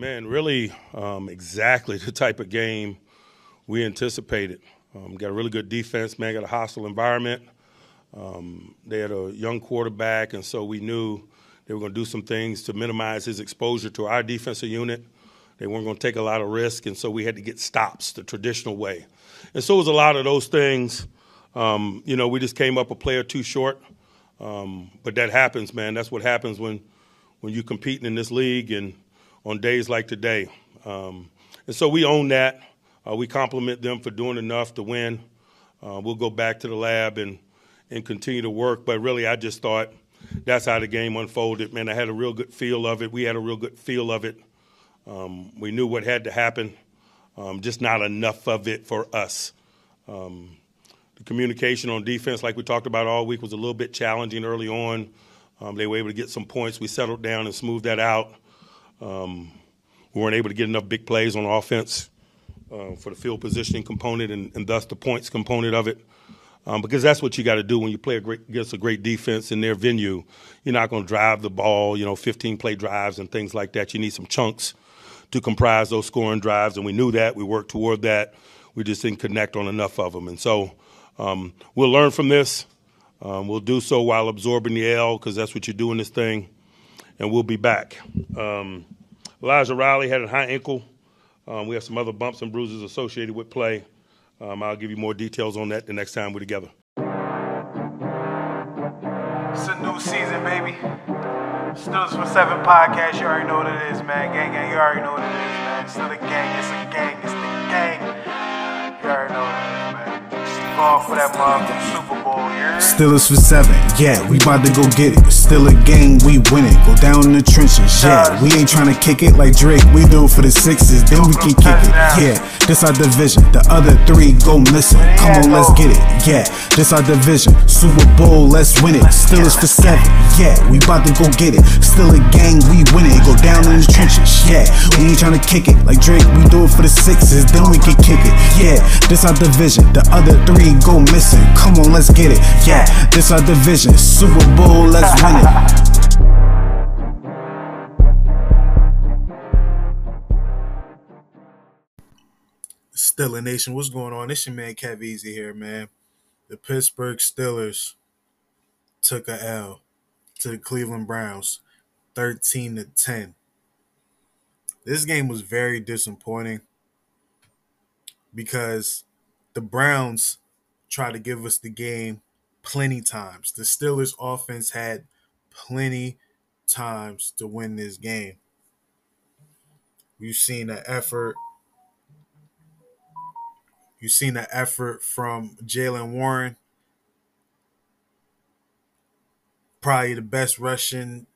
Man, really, um, exactly the type of game we anticipated. Um, got a really good defense, man. Got a hostile environment. Um, they had a young quarterback, and so we knew they were going to do some things to minimize his exposure to our defensive unit. They weren't going to take a lot of risk, and so we had to get stops the traditional way. And so it was a lot of those things. Um, you know, we just came up a player too short. Um, but that happens, man. That's what happens when when you're competing in this league and on days like today. Um, and so we own that. Uh, we compliment them for doing enough to win. Uh, we'll go back to the lab and and continue to work. But really, I just thought that's how the game unfolded. Man, I had a real good feel of it. We had a real good feel of it. Um, we knew what had to happen, um, just not enough of it for us. Um, the communication on defense, like we talked about all week, was a little bit challenging early on. Um, they were able to get some points. We settled down and smoothed that out. Um, we weren't able to get enough big plays on offense uh, for the field positioning component and, and, thus the points component of it. Um, because that's what you got to do when you play a great, against a great defense in their venue. You're not going to drive the ball, you know, 15 play drives and things like that. You need some chunks to comprise those scoring drives, and we knew that. We worked toward that. We just didn't connect on enough of them. And so um, we'll learn from this. Um, we'll do so while absorbing the L because that's what you do in this thing. And we'll be back. Um, Elijah Riley had a high ankle. Um, we have some other bumps and bruises associated with play. Um, I'll give you more details on that the next time we're together. It's a new season, baby. Steelers for Seven podcast. You already know what it is, man. Gang, gang. You already know what it is, man. It's still a gang. It's a gang. It's the gang. You already know Going for that motherfucking Super Bowl, yeah. Steelers for seven, yeah, we about to go get it. Still a game, we win it. Go down in the trenches, yeah. We ain't trying to kick it like Drake, we do it for the sixes, then we can kick it, yeah. This our division, the other three go missing. Come on, let's get it, yeah. This our division, Super Bowl, let's win it. Steelers for seven, yeah, we about to go get it. Still a gang, we win it. Go down in the trenches, yeah. We ain't trying to kick it like Drake, we do it for the sixes, then we can kick it, yeah. This our division, the other three go missing. Come on, let's get it, yeah. This our division, Super Bowl, let's win it. Steeler Nation, what's going on? It's your man Kev Easy here, man. The Pittsburgh Steelers took a L to the Cleveland Browns, 13 to 10. This game was very disappointing because the Browns tried to give us the game plenty times. The Steelers offense had plenty times to win this game. You've seen the effort. You've seen the effort from Jaylen Warren. Probably the best rushing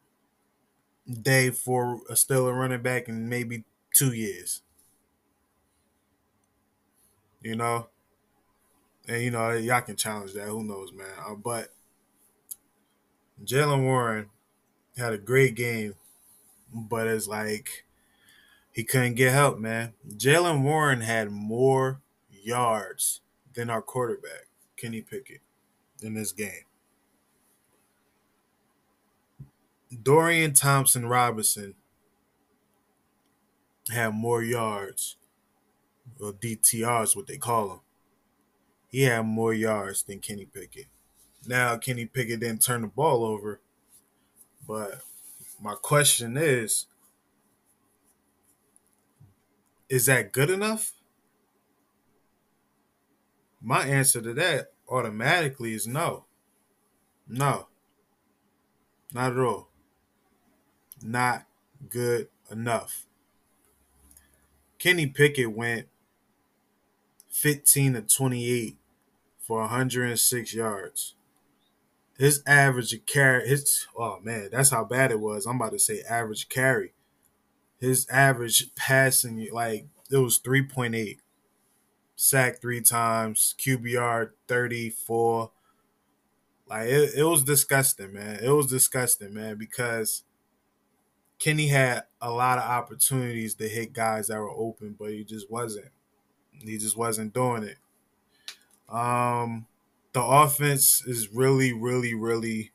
day for a Steeler running back in maybe two years. You know? And you know, y'all can challenge that. Who knows, man? Uh, but Jaylen Warren had a great game, but it's like he couldn't get help, man. Jaylen Warren had more yards than our quarterback, Kenny Pickett, in this game. Dorian Thompson Robinson had more yards, or DTRs, what they call them, he had more yards than Kenny Pickett. Now Kenny Pickett didn't turn the ball over, but my question is is that good enough? My answer to that automatically is no. No. Not at all. Not good enough. Kenny Pickett went 15 to 28 for 106 yards. His average carry, his oh man, that's how bad it was. I'm about to say average carry. His average passing, like it was 3.8. Sack three times, QBR 34. Like it, it was disgusting, man. It was disgusting, man, because Kenny had a lot of opportunities to hit guys that were open, but he just wasn't. He just wasn't doing it. Um, the offense is really, really, really.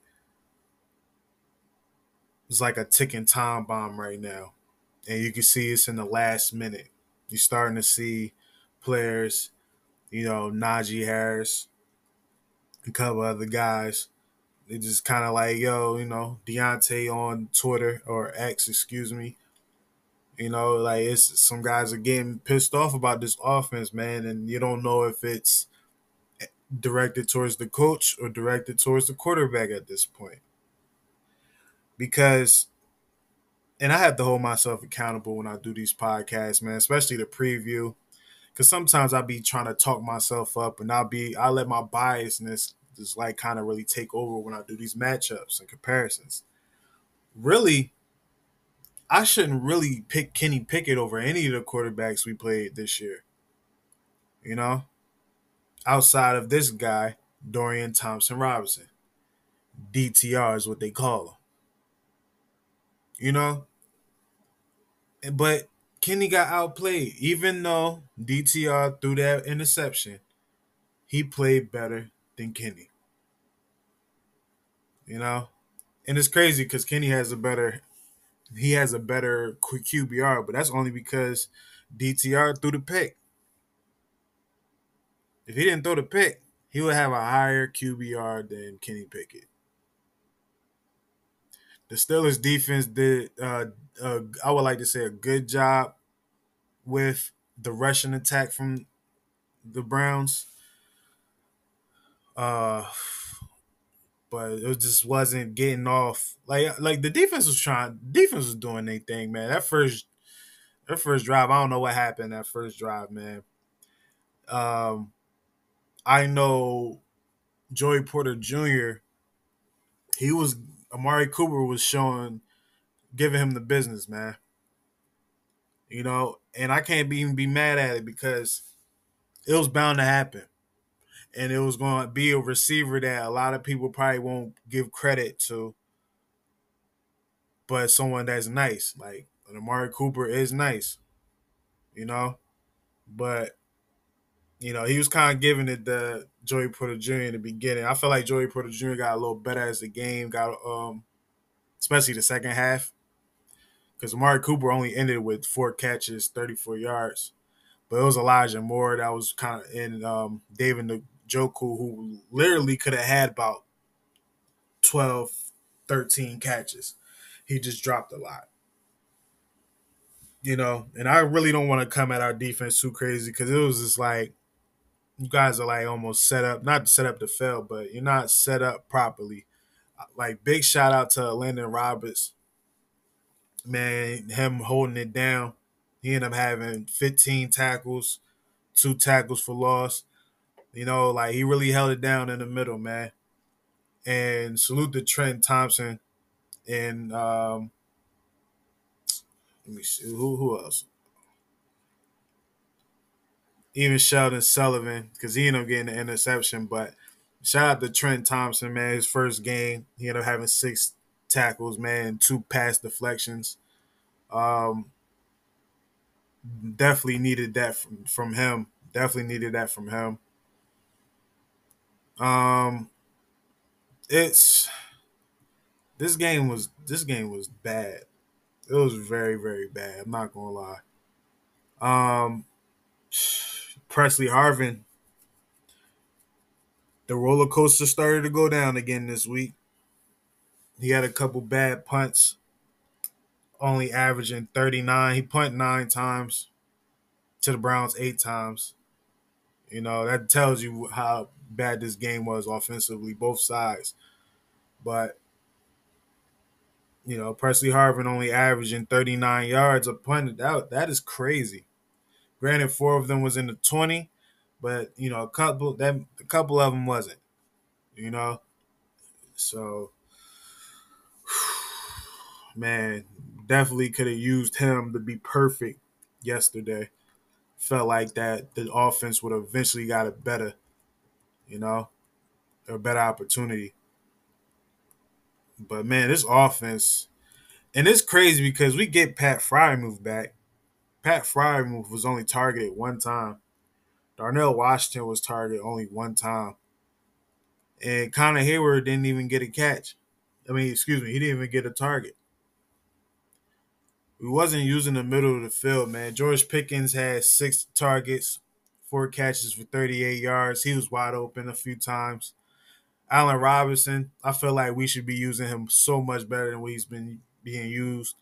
It's like a ticking time bomb right now. and you can see it's in the last minute. You're starting to see players, you know, Najee Harris, a couple other guys. They just kind of like, yo, you know, Diontae on Twitter or X, excuse me. You know, like it's some guys are getting pissed off about this offense, man, and you don't know if it's directed towards the coach or directed towards the quarterback at this point. Because and I have to hold myself accountable when I do these podcasts, man, especially the preview. Cause sometimes I'll be trying to talk myself up and I'll be I let my biasness just like kind of really take over when I do these matchups and comparisons. Really, I shouldn't really pick Kenny Pickett over any of the quarterbacks we played this year. You know? Outside of this guy, Dorian Thompson Robinson. DTR is what they call him. You know? But Kenny got outplayed. Even though DTR threw that interception, he played better than Kenny. You know? And it's crazy because Kenny has a better he has a better QBR, but that's only because DTR threw the pick. If he didn't throw the pick, he would have a higher QBR than Kenny Pickett. The Steelers defense did, uh, uh, I would like to say, a good job with the rushing attack from the Browns. Uh, but it just wasn't getting off. Like like the defense was trying, defense was doing their thing, man. That first that first drive, I don't know what happened that first drive, man. Um, I know Joey Porter Jr. He was Amari Cooper was showing, giving him the business, man. You know, and I can't be, even be mad at it because it was bound to happen and it was going to be a receiver that a lot of people probably won't give credit to, but someone that's nice. Like Amari Cooper is nice, you know, but you know he was kind of giving it the Joey Porter Jr. in the beginning. I feel like Joey Porter Jr. got a little better as the game got, um, especially the second half, because Amari Cooper only ended with four catches, thirty four yards. But it was Elijah Moore that was kind of in um, David Njoku, who literally could have had about 12, 13 catches. He just dropped a lot. You know, and I really don't want to come at our defense too crazy because it was just like you guys are like almost set up, not set up to fail, but you're not set up properly. Like big shout out to Elandon Roberts. Man, him holding it down. He ended up having 15 tackles, two tackles for loss. You know, like he really held it down in the middle, man. And salute to Trent Thompson and um let me see who who else. Even Sheldon Sullivan, because he ended up getting the interception. But shout out to Trent Thompson, man. His first game, he ended up having six tackles, man, two pass deflections. Um, definitely needed that from, from him. Definitely needed that from him. Um, it's this game was this game was bad. It was very very bad. I'm not gonna lie. Um, Pressley Harvin, the roller coaster started to go down again this week. He had a couple bad punts, only averaging 39. He punt nine times to the Browns eight times. You know, that tells you how bad this game was offensively, both sides. But you know, Pressley Harvin only averaging 39 yards a punt. That that is crazy. Granted, four of them was in the 20, but you know, a couple that a couple of them wasn't. You know, so man, definitely could have used him to be perfect yesterday. Felt like that the offense would eventually got it better you know, a better opportunity. But man, this offense, and it's crazy because we get Pat Freiermuth back. Pat Freiermuth was only targeted one time. Darnell Washington was targeted only one time. And Connor Heyward didn't even get a catch. I mean, excuse me, he didn't even get a target. we wasn't using the middle of the field, man. George Pickens had six targets, four catches for 38 yards. He was wide open a few times. Allen Robinson, I feel like we should be using him so much better than what he's been being used,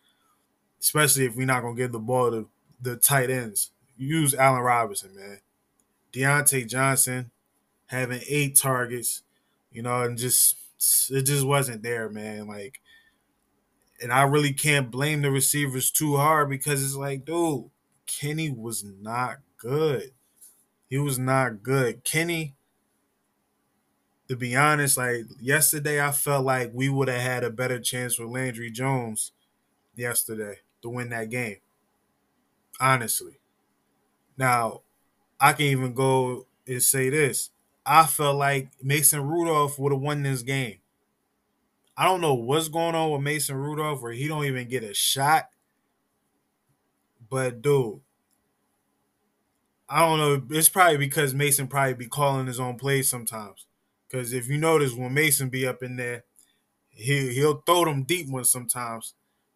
especially if we're not gonna give the ball to the tight ends. Use Allen Robinson, man. Diontae Johnson having eight targets, you know, and just it just wasn't there, man. Like, and I really can't blame the receivers too hard because it's like, dude, Kenny was not good. He was not good. Kenny, to be honest, like yesterday, I felt like we would have had a better chance with Landry Jones yesterday to win that game. Honestly. Now, I can even go and say this. I felt like Mason Rudolph would have won this game. I don't know what's going on with Mason Rudolph where he don't even get a shot. But dude, I don't know. It's probably because Mason probably be calling his own plays sometimes. Because if you notice, when Mason be up in there, he he'll throw them deep ones sometimes,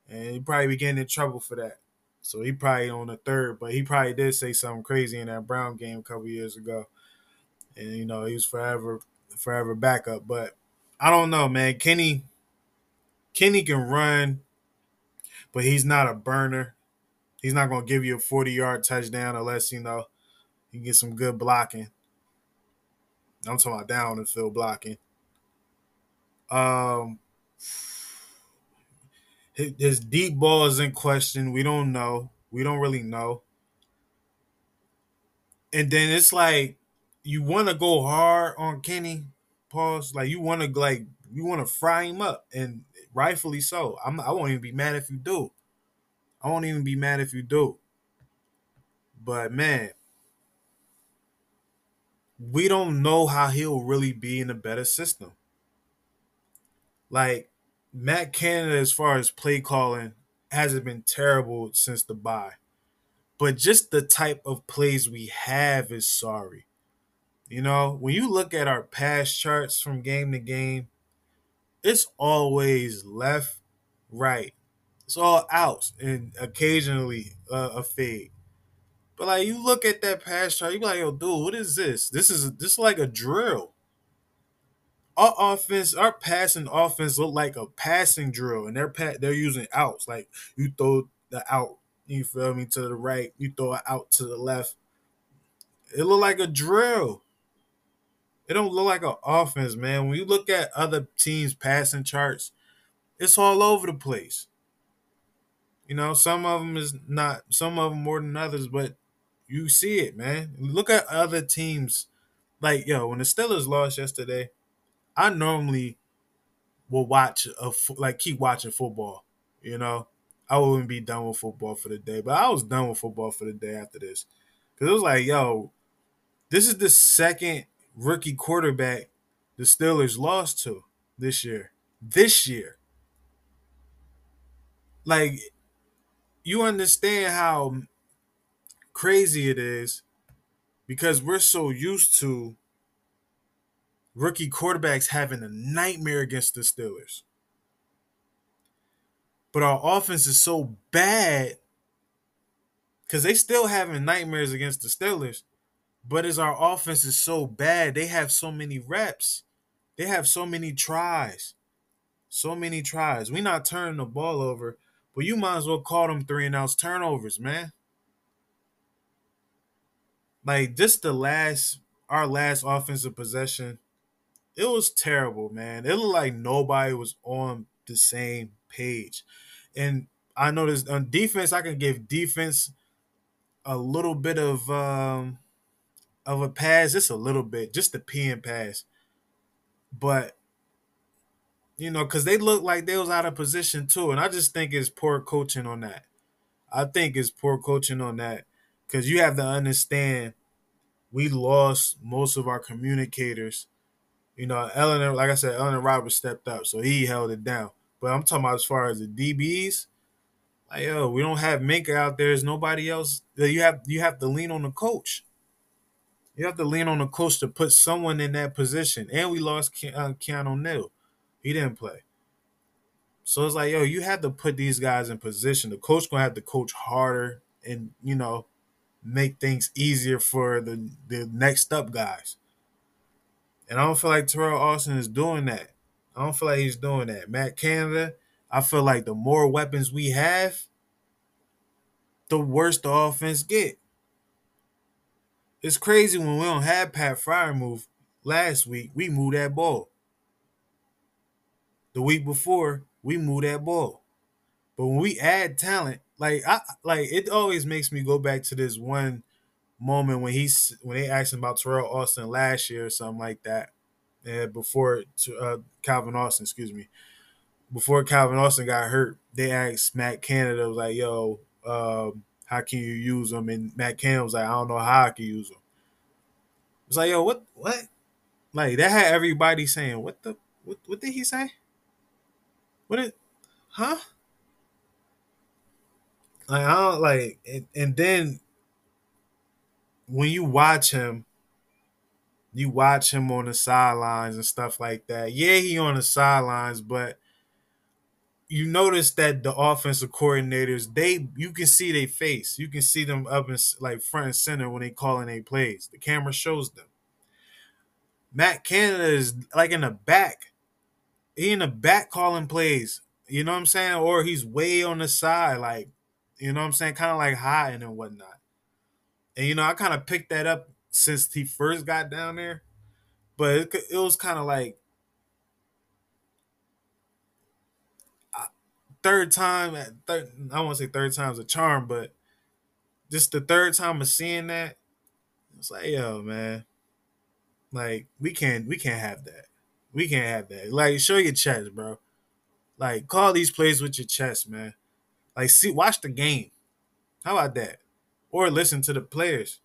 and he probably be getting in trouble for that. So he probably on the third, but he probably did say something crazy in that Brown game a couple years ago, and you know he was forever forever backup. But I don't know, man. Kenny Kenny can run, but he's not a burner. He's not gonna give you a forty yard touchdown unless you know you get some good blocking. I'm talking about down the field blocking. Um, his deep ball is in question. We don't know. We don't really know. And then it's like you want to go hard on Kenny. Pause. Like you want to like you want to fry him up, and rightfully so. I'm. I won't even be mad if you do. I won't even be mad if you do. But man, we don't know how he'll really be in a better system. Like Matt Canada, as far as play calling, hasn't been terrible since the bye. But just the type of plays we have is sorry. You know, when you look at our pass charts from game to game, it's always left, right. It's all outs and occasionally uh, a fade. But like you look at that pass chart, you be like, yo, dude, what is this? This is this is like a drill. Our offense, our passing offense look like a passing drill, and they're pa- they're using outs. Like you throw the out, you feel me, to the right, you throw it out to the left. It look like a drill. It don't look like an offense, man. When you look at other teams' passing charts, it's all over the place. You know, some of them is not, some of them more than others, but you see it, man. Look at other teams. Like, yo, when the Steelers lost yesterday, I normally will watch a like keep watching football. You know, I wouldn't be done with football for the day, but I was done with football for the day after this because it was like, yo, this is the second rookie quarterback the Steelers lost to this year. This year, like, you understand how crazy it is because we're so used to rookie quarterbacks having a nightmare against the Steelers. But our offense is so bad because they still having nightmares against the Steelers. But as our offense is so bad, they have so many reps. They have so many tries. So many tries. we not turning the ball over, but you might as well call them three and outs turnovers, man. Like just the last our last offensive possession, it was terrible, man. It looked like nobody was on the same page. And I noticed on defense, I can give defense a little bit of um of a pass, just a little bit, just the pin pass. But you know, because they looked like they was out of position too, and I just think it's poor coaching on that. I think it's poor coaching on that because you have to understand we lost most of our communicators. You know, Ellen, like I said, Elandon Roberts stepped up, so he held it down. But I'm talking about as far as the DBs, like yo, we don't have Minkah out there. There's nobody else. You have you have to lean on the coach. You have to lean on the coach to put someone in that position. And we lost Ke- uh, Keanu Neal. He didn't play. So it's like, yo, you have to put these guys in position. The coach gonna have to coach harder and you know make things easier for the the next up guys. And I don't feel like Teryl Austin is doing that. I don't feel like he's doing that. Matt Canada, I feel like the more weapons we have, the worse the offense get. It's crazy when we don't have Pat Freiermuth last week, we moved that ball. The week before, we moved that ball. But when we add talent, like I like it always makes me go back to this one moment when he's when they asked him about Teryl Austin last year or something like that. And before uh, Calvin Austin, excuse me, before Calvin Austin got hurt, they asked Matt Canada was like, "Yo, um, how can you use him?" And Matt Canada was like, "I don't know how I can use him." It's like, "Yo, what, what?" Like that had everybody saying, "What the? What? What did he say? What it? Huh?" Like I don't like, and, and then when you watch him, you watch him on the sidelines and stuff like that. Yeah, he on the sidelines, but you notice that the offensive coordinators, they you can see their face. You can see them up in like front and center when they calling their plays. The camera shows them. Matt Canada is like in the back. He in the back calling plays. You know what I'm saying? Or he's way on the side, like, you know what I'm saying? Kind of like hiding and whatnot. And you know, I kind of picked that up since he first got down there, but it, it was kind of like third time. at Third, I won't say third time's a charm, but just the third time of seeing that, it's like, yo, man, like we can't we can't have that. We can't have that. Like, show your chest, bro. Like, call these plays with your chest, man. Like, see, watch the game. How about that? Or listen to the players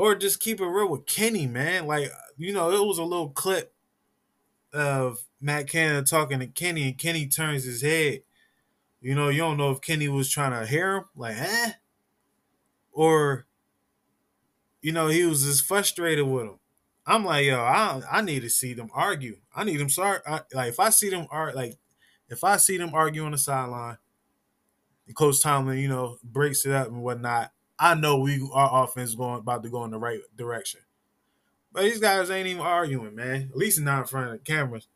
or just keep it real with Kenny, man. Like, you know, it was a little clip of Matt Canada talking to Kenny, and Kenny turns his head. You know, you don't know if Kenny was trying to hear him, like, eh? Or, you know, he was just frustrated with him. I'm like, yo, I I need to see them argue. I need them start like if I see them art like if I see them argue on the sideline, Coach Tomlin, you know, breaks it up and whatnot. I know we our offense going about to go in the right direction. But these guys ain't even arguing, man. At least not in front of the cameras.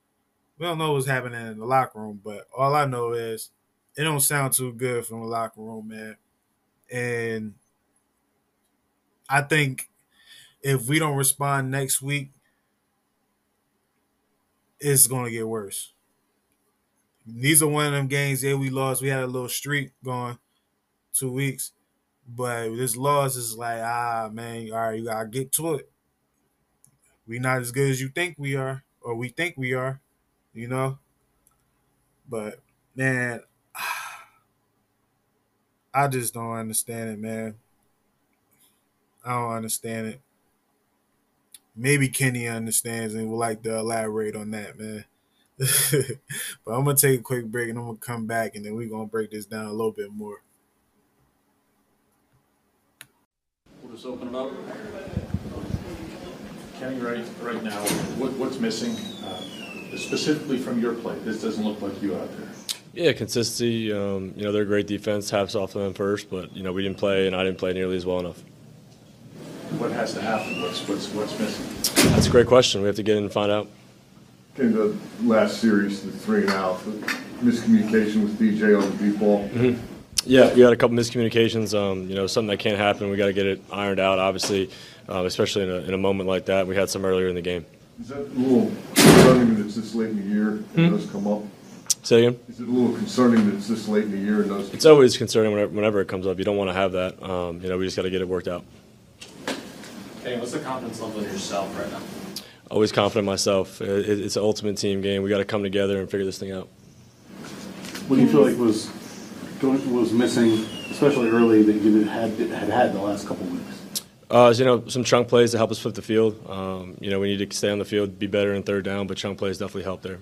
We don't know what's happening in the locker room, but all I know is it don't sound too good from the locker room, man. And I think if we don't respond next week, it's gonna get worse. These are one of them games. Yeah, we lost. We had a little streak going, two weeks. But this loss is like, ah, man, all right, you gotta get to it. We not as good as you think we are, or we think we are, you know. But man, I just don't understand it, man. I don't understand it. Maybe Kenny understands and would like to elaborate on that, man. but I'm gonna take a quick break and I'm gonna come back and then we're gonna break this down a little bit more. We'll just open it up. Kenny, right, right now, what, what's missing, uh, specifically from your play? This doesn't look like you out there. Yeah, consistency. Um, you know, they're a great defense. Hats off to them first, but you know, we didn't play, and I didn't play nearly as well enough. What has to happen? What's what's what's missing? That's a great question. We have to get in and find out. In the last series, the three and out, the miscommunication with DJ on the deep ball. Yeah, we had a couple miscommunications. Um, you know, something that can't happen. We got to get it ironed out. Obviously, uh, especially in a, in a moment like that. We had some earlier in the game. Is that a little concerning that it's this late in the year and those come up? Say again. Is it a little concerning that it's this late in the year and those? It's always concerning whenever, whenever it comes up. You don't want to have that. Um, you know, we just got to get it worked out. Hey, what's the confidence level in yourself right now? Always confident in myself. It, it- it's an ultimate team game. We got to come together and figure this thing out. What do you feel like was was missing, especially early that you had had had the last couple weeks? Uh, you know, some chunk plays to help us flip the field. Um, you know, we need to stay on the field, be better in third down, but chunk plays definitely help there.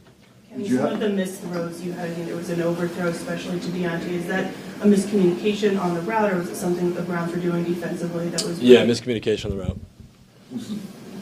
And you some have- of the missed throws you had, I think there was an overthrow, especially to Diontae. Is that a miscommunication on the route, or was it something the Browns were doing defensively that was? Yeah, miscommunication on the route.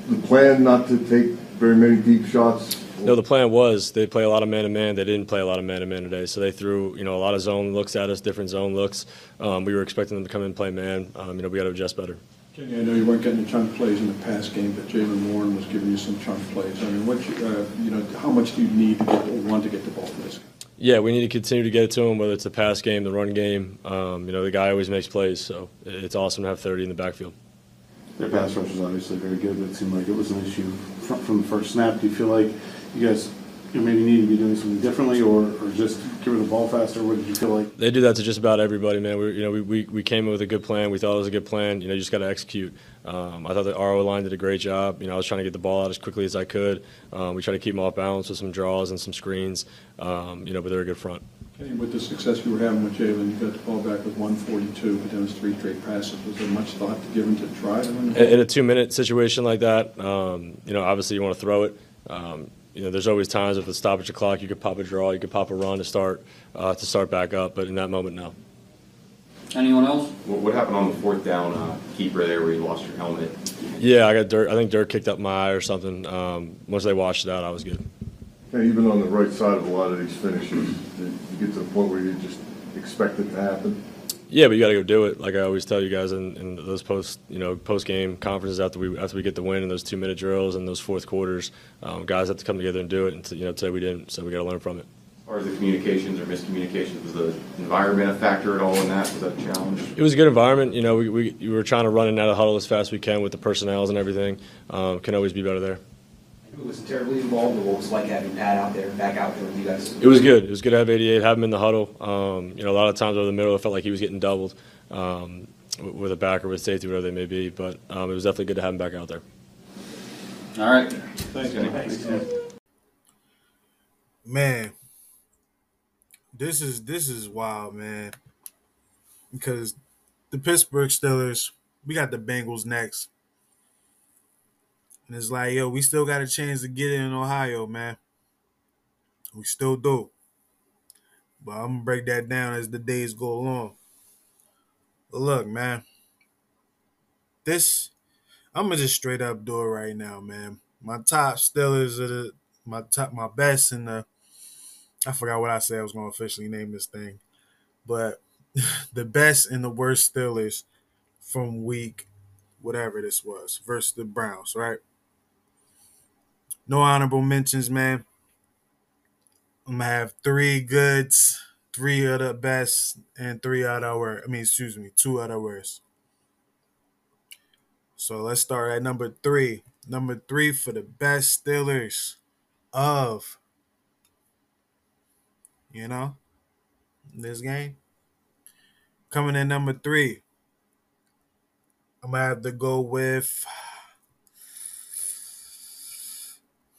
Was the plan not to take very many deep shots No, the plan was they play a lot of man to man. They didn't play a lot of man to man today, so they threw you know a lot of zone looks at us, different zone looks. Um, we were expecting them to come in and play man. Um, you know, we got to adjust better. Kenny, I know you weren't getting the chunk plays in the past game, but Jaylen Warren was giving you some chunk plays. I mean, what, you uh, you know, how much do you need to get, or want to get the ball to this guy? Yeah, we need to continue to get it to him, whether it's the pass game, the run game. Um, you know, the guy always makes plays, so it's awesome to have 30 in the backfield. Their pass rush was obviously very good, but it seemed like it was an issue from, from the first snap. Do you feel like you guys maybe need to be doing something differently, or, or just give the ball faster? What did you feel like? They do that to just about everybody, man. We, you know, we, we, we came in with a good plan. We thought it was a good plan. You know, you just got to execute. Um, I thought the RO line did a great job. You know, I was trying to get the ball out as quickly as I could. Um, we tried to keep them off balance with some draws and some screens. Um, you know, but they're a good front. Kenny, with the success you were having with Jaylen, you got the ball back with 142, but then it was three straight passes. Was there much thought given to try to win the In, a two-minute situation like that, um, you know, obviously you want to throw it. Um, you know, there's always times with the stoppage of clock, you could pop a draw, you could pop a run to start uh, to start back up. But in that moment, no. Anyone else? What what happened on the fourth down uh, keeper there where you lost your helmet? Yeah, I got dirt. I think dirt kicked up my eye or something. Um, once they washed it out, I was good. And even on the right side of a lot of these finishes, you get to the point where you just expect it to happen? Yeah, but you got to go do it. Like I always tell you guys in, in those post, you know, post game conferences after we after we get the win and those two minute drills and those fourth quarters, um, guys have to come together and do it. And t- you know, today we didn't, so we got to learn from it. As far as the communications or miscommunications, was the environment a factor at all in that? Was that a challenge? It was a good environment. You know, we, we, we were trying to run in and out of huddle as fast as we can with the personnel and everything. Um, can always be better there. It was terribly involved, but what was like having Pat out there, back out there with you guys? It was good. It was good to have 88, have him in the huddle. Um, you know, a lot of times over the middle, it felt like he was getting doubled um, with a back or with safety, whatever they may be. But um, it was definitely good to have him back out there. All right. Thanks, Kenny. Thanks. Man, this is this is wild, man. Because the Pittsburgh Steelers, we got the Bengals next. And it's like, yo, we still got a chance to get in Ohio, man. We still do. But I'm gonna break that down as the days go along. But look, man. This I'm gonna just straight up do it right now, man. My top Steelers are uh, the my top my best in the I forgot what I said I was gonna officially name this thing. But the best and the worst Steelers from week whatever this was versus the Browns, right? No honorable mentions, man. I'm gonna have three goods, three of the best, and three out of worst. I mean, excuse me, two out of worst. So let's start at number three. Number three for the best Steelers of, you know, this game. Coming in number three, I'm gonna have to go with.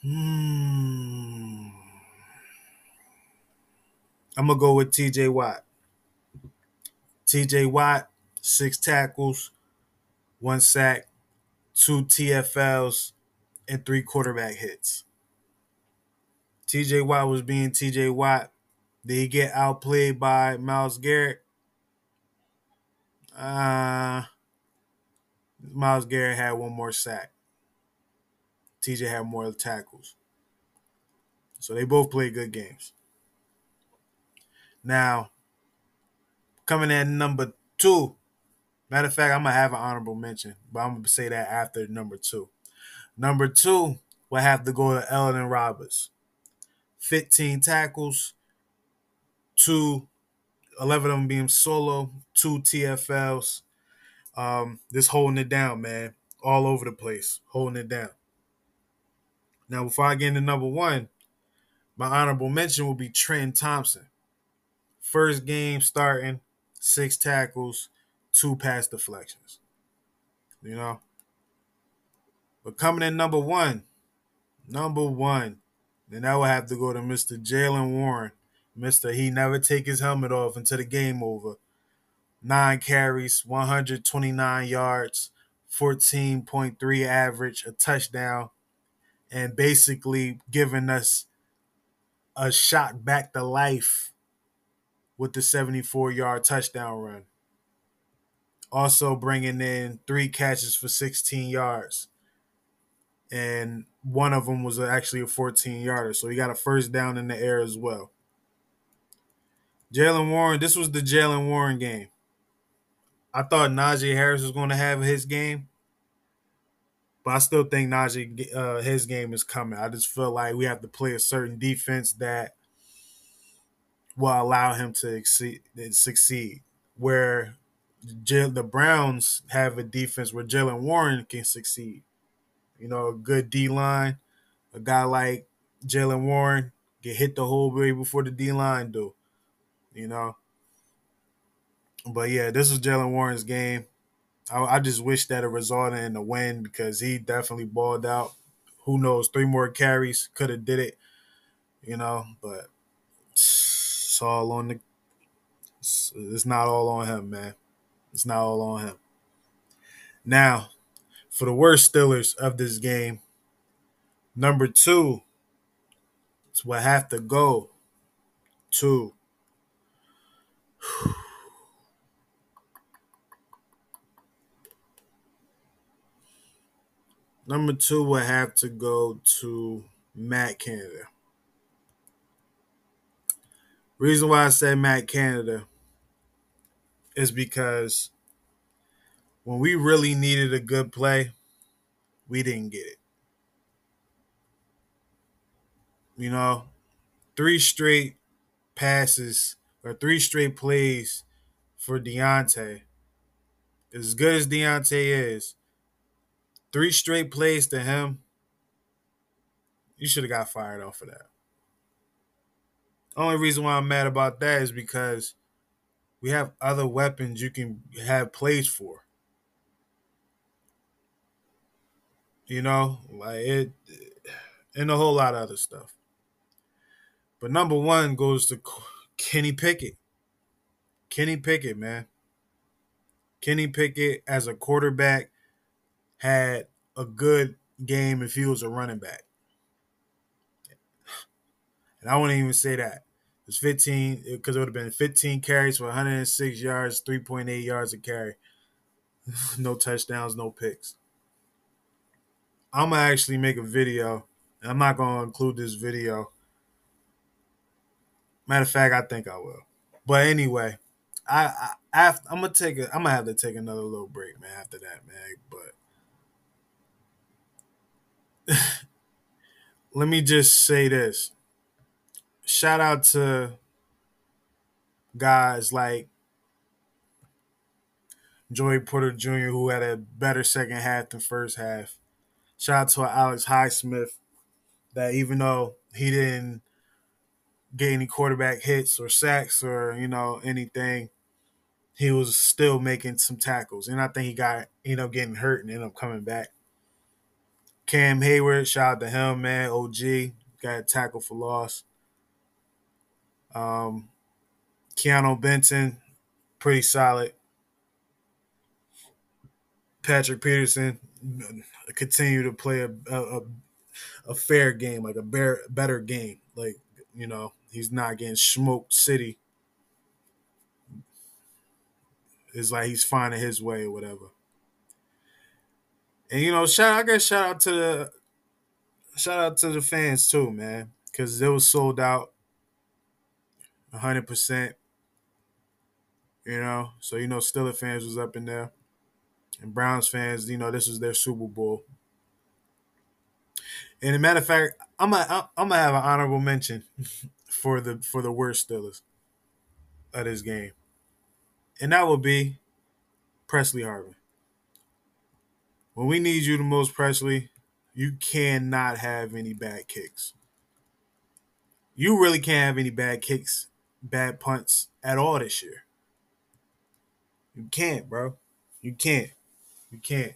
Hmm. I'm gonna go with T.J. Watt. T.J. Watt, six tackles, one sack, two TFLs, and three quarterback hits. T.J. Watt was being T.J. Watt. Did he get outplayed by Myles Garrett? Uh, Myles Garrett had one more sack. TJ had more tackles. So they both played good games. Now, coming in at number two. Matter of fact, I'm gonna have an honorable mention, but I'm gonna say that after number two. Number two will have to go to Elandon Roberts. 15 tackles, two, 11 of them being solo, two TFLs. Um, just holding it down, man. All over the place, holding it down. Now, before I get into number one, my honorable mention will be Trent Thompson. First game starting, six tackles, two pass deflections. You know? But coming in number one, number one, then I would have to go to Mr. Jaylen Warren. Mr. He never take his helmet off until the game over. Nine carries, 129 yards, 14.3 average, a touchdown, and basically giving us a shot back to life with the 74 yard touchdown run. Also bringing in three catches for 16 yards. and one of them was actually a 14 yarder. So he got a first down in the air as well. Jaylen Warren, this was the Jaylen Warren game. I thought Najee Harris was going to have his game, but I still think Najee uh, his game is coming. I just feel like we have to play a certain defense that will allow him to exceed, succeed. Where the Browns have a defense where Jaylen Warren can succeed. You know, a good D line, a guy like Jaylen Warren get hit the whole way before the D line do. You know. But yeah, this is Jaylen Warren's game. I, I just wish that it resulted in a win because he definitely balled out. Who knows? Three more carries could have did it. You know, but it's all on the. It's, it's not all on him, man. It's not all on him. Now, for the worst Steelers of this game, number two, it's what have to go to. Number two would have to go to Matt Canada. Reason why I say Matt Canada is because when we really needed a good play, we didn't get it. You know, three straight passes or three straight plays for Diontae. As good as Diontae is, three straight plays to him, you should have got fired off of that. Only reason why I'm mad about that is because we have other weapons you can have plays for. You know, like it, and a whole lot of other stuff. But number one goes to Kenny Pickett. Kenny Pickett, man. Kenny Pickett as a quarterback had a good game if he was a running back. And I wouldn't even say that. It was 15 because it would have been 15 carries for 106 yards, 3.8 yards a carry. no touchdowns, no picks. I'm gonna actually make a video. I'm not gonna include this video. Matter of fact, I think I will. But anyway, I, I after, I'm gonna take a I'm gonna have to take another little break, man. After that, man. But let me just say this. Shout out to guys like Joey Porter Jr., who had a better second half than first half. Shout out to Alex Highsmith, that even though he didn't get any quarterback hits or sacks or you know anything, he was still making some tackles, and I think he got you know getting hurt and ended up coming back. Cam Heyward, shout out to him, man. OG got a tackle for loss. Um, Keanu Benton, pretty solid. Patrick Peterson, continue to play a, a, a fair game, like a bear, better game. Like you know, he's not getting smoked city. It's like he's finding his way or whatever. And you know, shout I guess shout out to the shout out to the fans too, man, because it was sold out, hundred percent. You know, so you know, Steelers fans was up in there, and Browns fans, you know, this was their Super Bowl. And a matter of fact, I'm gonna I'm gonna have an honorable mention for the for the worst Steelers of this game, and that will be Pressley Harvin. When we need you the most, Pressley, you cannot have any bad kicks. You really can't have any bad kicks, bad punts at all this year. You can't, bro. You can't. You can't.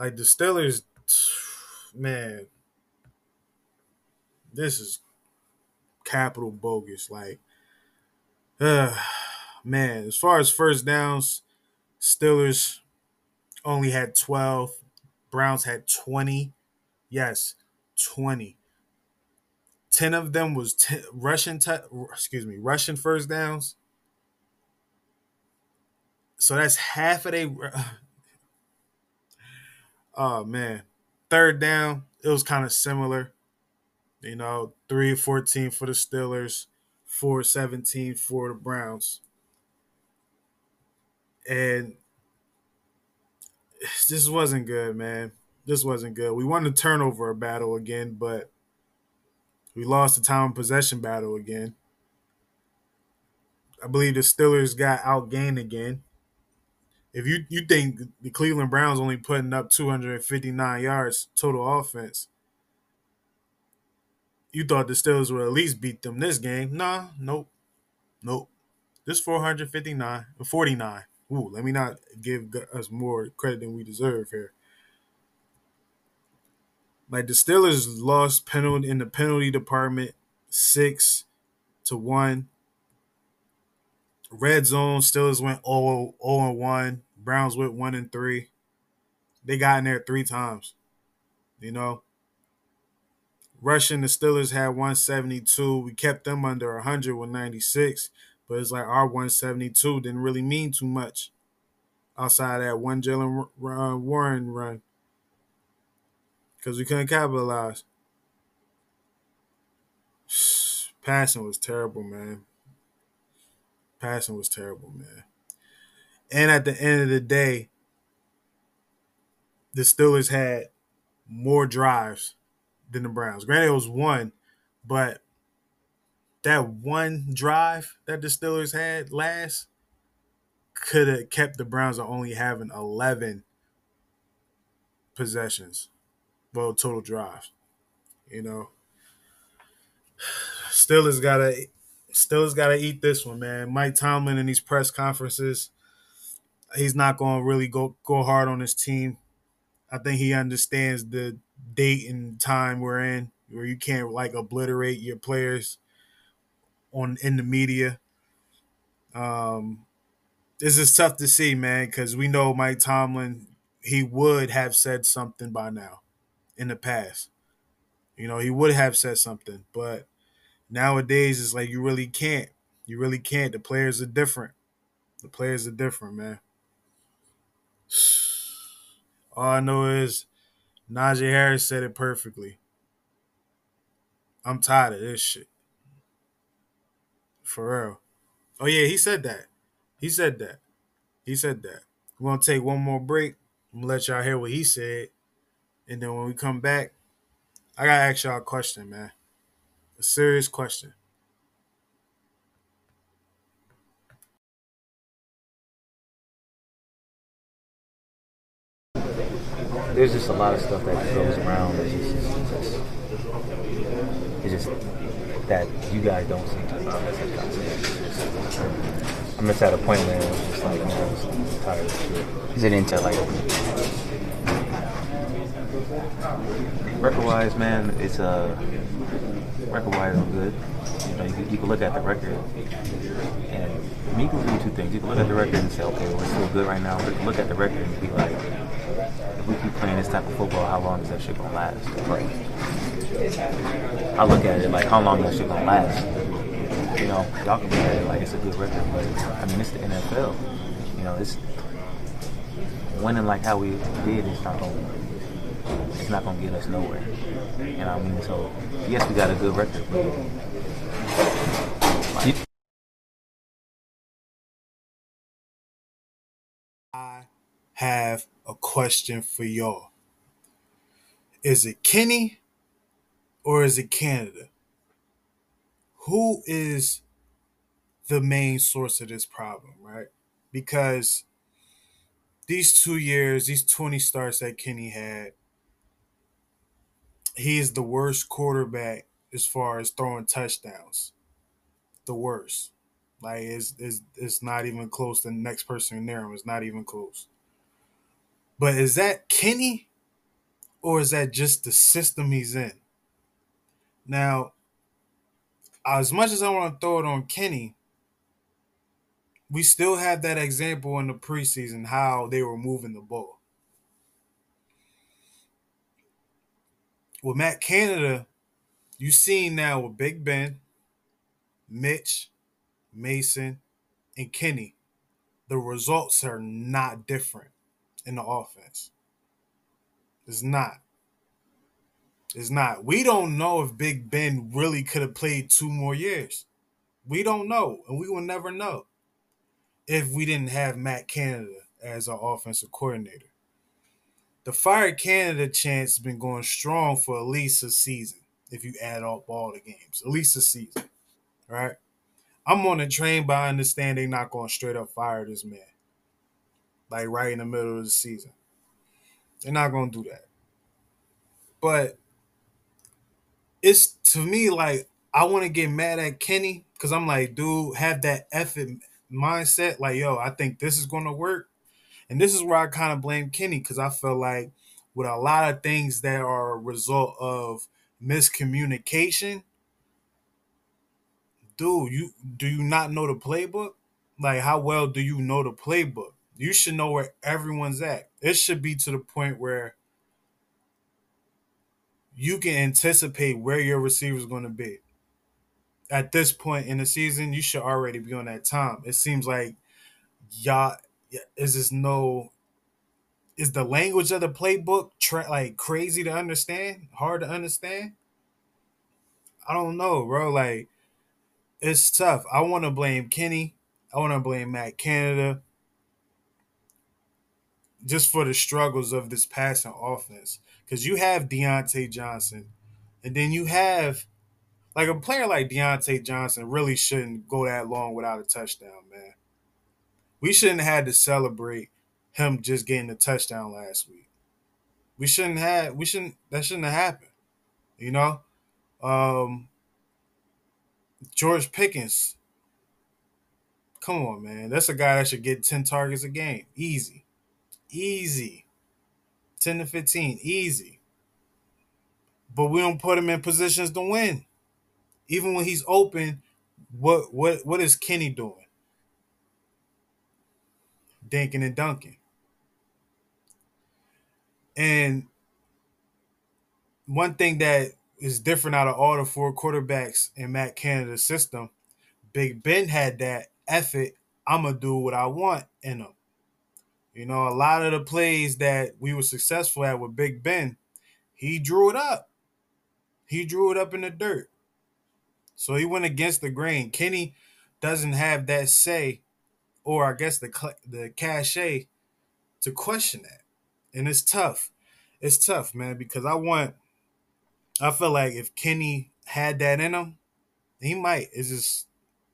Like the Steelers, man, this is capital bogus. Like, uh, man, as far as first downs, Steelers only had 12. Browns had 20. Yes, 20. 10 of them was t- rushing, t- excuse me, rushing first downs. So that's half of they. Oh man, Third down, it was kind of similar. You know, 3 14 for the Steelers, 4 17 for the Browns. And this wasn't good, man. This wasn't good. We won the turnover battle again, but we lost the time possession battle again. I believe the Steelers got outgained again. If you you think the Cleveland Browns only putting up 259 yards total offense, you thought the Steelers would at least beat them this game. Nah, nope. Nope. This 459 49. Ooh, let me not give us more credit than we deserve here. Like the Steelers lost penalty in the penalty department six to one. Red zone Steelers went 0, 0 and 1. Browns went 1 and 3. They got in there three times. You know? Rushing, the Steelers had 172. We kept them under 100 with 96. But it's like our 172 didn't really mean too much outside that one Jaylen uh, Warren run because we couldn't capitalize. Passing was terrible, man. Passing was terrible, man. And at the end of the day, the Steelers had more drives than the Browns. Granted, it was one, but that one drive that the Steelers had last could have kept the Browns on only having 11 possessions, well, total drives. You know, Steelers gotta Steelers gotta eat this one, man. Mike Tomlin in these press conferences, he's not gonna really go go hard on his team. I think he understands the date and time we're in, where you can't like obliterate your players on in the media. Um, this is tough to see, man, because we know Mike Tomlin, he would have said something by now in the past. You know, he would have said something, but nowadays it's like you really can't. You really can't. The players are different. The players are different, man. All I know is Najee Harris said it perfectly. I'm tired of this shit. For real. Oh yeah, he said that. He said that. He said that. We're gonna take one more break. I'm gonna let y'all hear what he said. And then when we come back, I gotta ask y'all a question, man. A serious question. There's just a lot of stuff that goes around. It's just, it's just, it's just that you guys don't seem to I'm just at a point where it's just like, man, I'm tired of shit. Is it into like record wise, man? It's a uh, record wise, I'm good. You know, you can, you can look at the record, and I mean, you can do two things. You can look at the record and say, okay, well, we're still good right now. But you can look at the record and be like, if we keep playing this type of football, how long is that shit gonna last? Right. I look at it like, how long is that shit gonna last? You know, y'all can look at it like it's a good record, but I mean, it's the NFL. You know, it's winning like how we did. It's not gonna, it's not gonna get us nowhere. And I mean? So yes, we got a good record, but. I have a question for y'all. Is it Kenny or is it Canada? Who is the main source of this problem, right? Because these two years, these 20 starts that Kenny had, he is the worst quarterback as far as throwing touchdowns. The worst. Like it's, it's, it's not even close. To the next person near him is not even close. But is that Kenny or is that just the system he's in? Now, as much as I want to throw it on Kenny, we still have that example in the preseason how they were moving the ball. With Matt Canada, you seen now with Big Ben, Mitch, Mason, and Kenny, the results are not different in the offense. It's not. It's not. We don't know if Big Ben really could have played two more years. We don't know, and we will never know if we didn't have Matt Canada as our offensive coordinator. The Fire Canada chance has been going strong for at least a season, if you add up all the games. At least a season. Right? I'm on the train, but I understand they're not going straight up fire this man. Like right in the middle of the season. They're not going to do that. But it's to me like I want to get mad at Kenny because I'm like, dude, have that effort mindset. Like, yo, I think this is to work. And this is where I kind of blame Kenny because I feel like with a lot of things that are a result of miscommunication, dude, you do you not know the playbook? Like, how well do you know the playbook? You should know where everyone's at. It should be to the point where you can anticipate where your receiver is going to be. At this point in the season, you should already be on that time. It seems like y'all is this no is the language of the playbook tra- like crazy to understand, hard to understand? I don't know, bro. Like it's tough. I want to blame Kenny. I want to blame Matt Canada just for the struggles of this passing offense. Because you have Diontae Johnson, and then you have like a player like Diontae Johnson really shouldn't go that long without a touchdown, man. We shouldn't have had to celebrate him just getting a touchdown last week. We shouldn't have we shouldn't that shouldn't have happened. You know? Um George Pickens. Come on, man. That's a guy that should get 10 targets a game. Easy. Easy. 10 to 15. Easy. But we don't put him in positions to win. Even when he's open, what what what is Kenny doing? Dinking and dunking. And one thing that is different out of all the four quarterbacks in Matt Canada's system, Big Ben had that effort. I'm gonna do what I want in him. You know, a lot of the plays that we were successful at with Big Ben, he drew it up. He drew it up in the dirt. So he went against the grain. Kenny doesn't have that say, or I guess the the cachet to question that, and it's tough. It's tough, man, because I want. I feel like if Kenny had that in him, he might. It's just,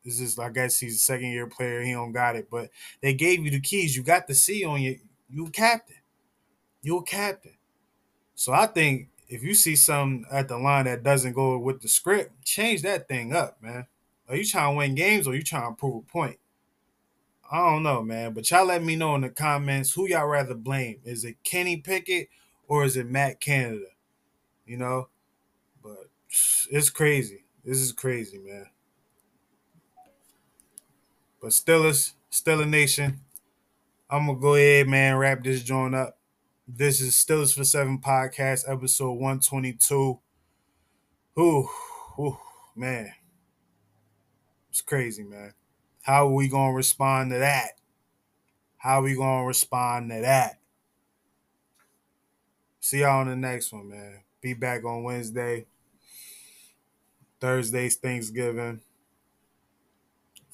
it's just. I guess he's a second year player. He don't got it, but they gave you the keys. You got the C on you. You a captain. You a captain. So I think if you see something at the line that doesn't go with the script, change that thing up, man. Are you trying to win games or you trying to prove a point? I don't know, man. But y'all let me know in the comments who y'all rather blame. Is it Kenny Pickett or is it Matt Canada? You know? But it's crazy. This is crazy, man. But Steelers, Steeler Nation, I'm gonna go ahead, man, wrap this joint up. This is Steelers for Seven podcast, episode 122. Ooh, ooh, man. It's crazy, man. How are we gonna respond to that? How are we gonna respond to that? See y'all on the next one, man. Be back on Wednesday. Thursday's Thanksgiving.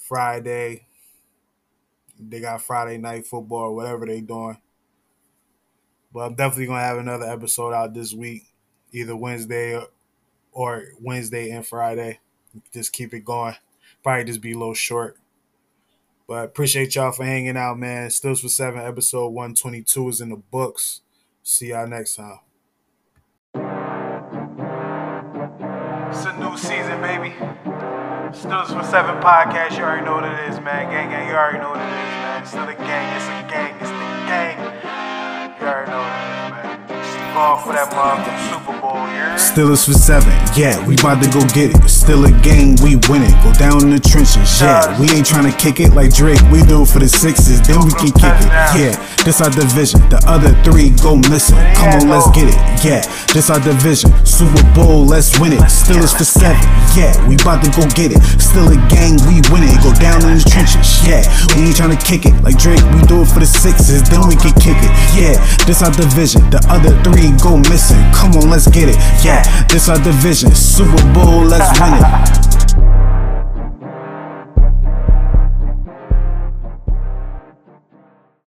Friday. They got Friday night football, whatever they doing. But I'm definitely gonna have another episode out this week, either Wednesday or, Wednesday and Friday. Just keep it going. Probably just be a little short. But appreciate y'all for hanging out, man. Steelers for Seven, episode 122 is in the books. See y'all next time. It's a new season, baby. Steelers for Seven podcast. You already know what it is, man. Gang, gang. You already know what it is, man. It's still a gang. It's a gang. It's the gang. You already know what it is, man. Going for that motherfucking Super Bowl, Steelers for seven, yeah, we about to go get it. Still a game, we win it. Go down in the trenches, yeah. We ain't trying to kick it like Drake, we do it for the sixes, then we can kick it, yeah. This our division, the other three go missing. Come on, let's get it, yeah. This our division, Super Bowl, let's win it. Steelers for seven, yeah, we about to go get it. Still a gang, we win it. Go down in the trenches, yeah. We ain't trying to kick it like Drake, we do it for the sixes, then we can kick it, yeah. This our division, the other three go missing. Come on, let's get it. Yeah, this our division. Super Bowl, let's win it.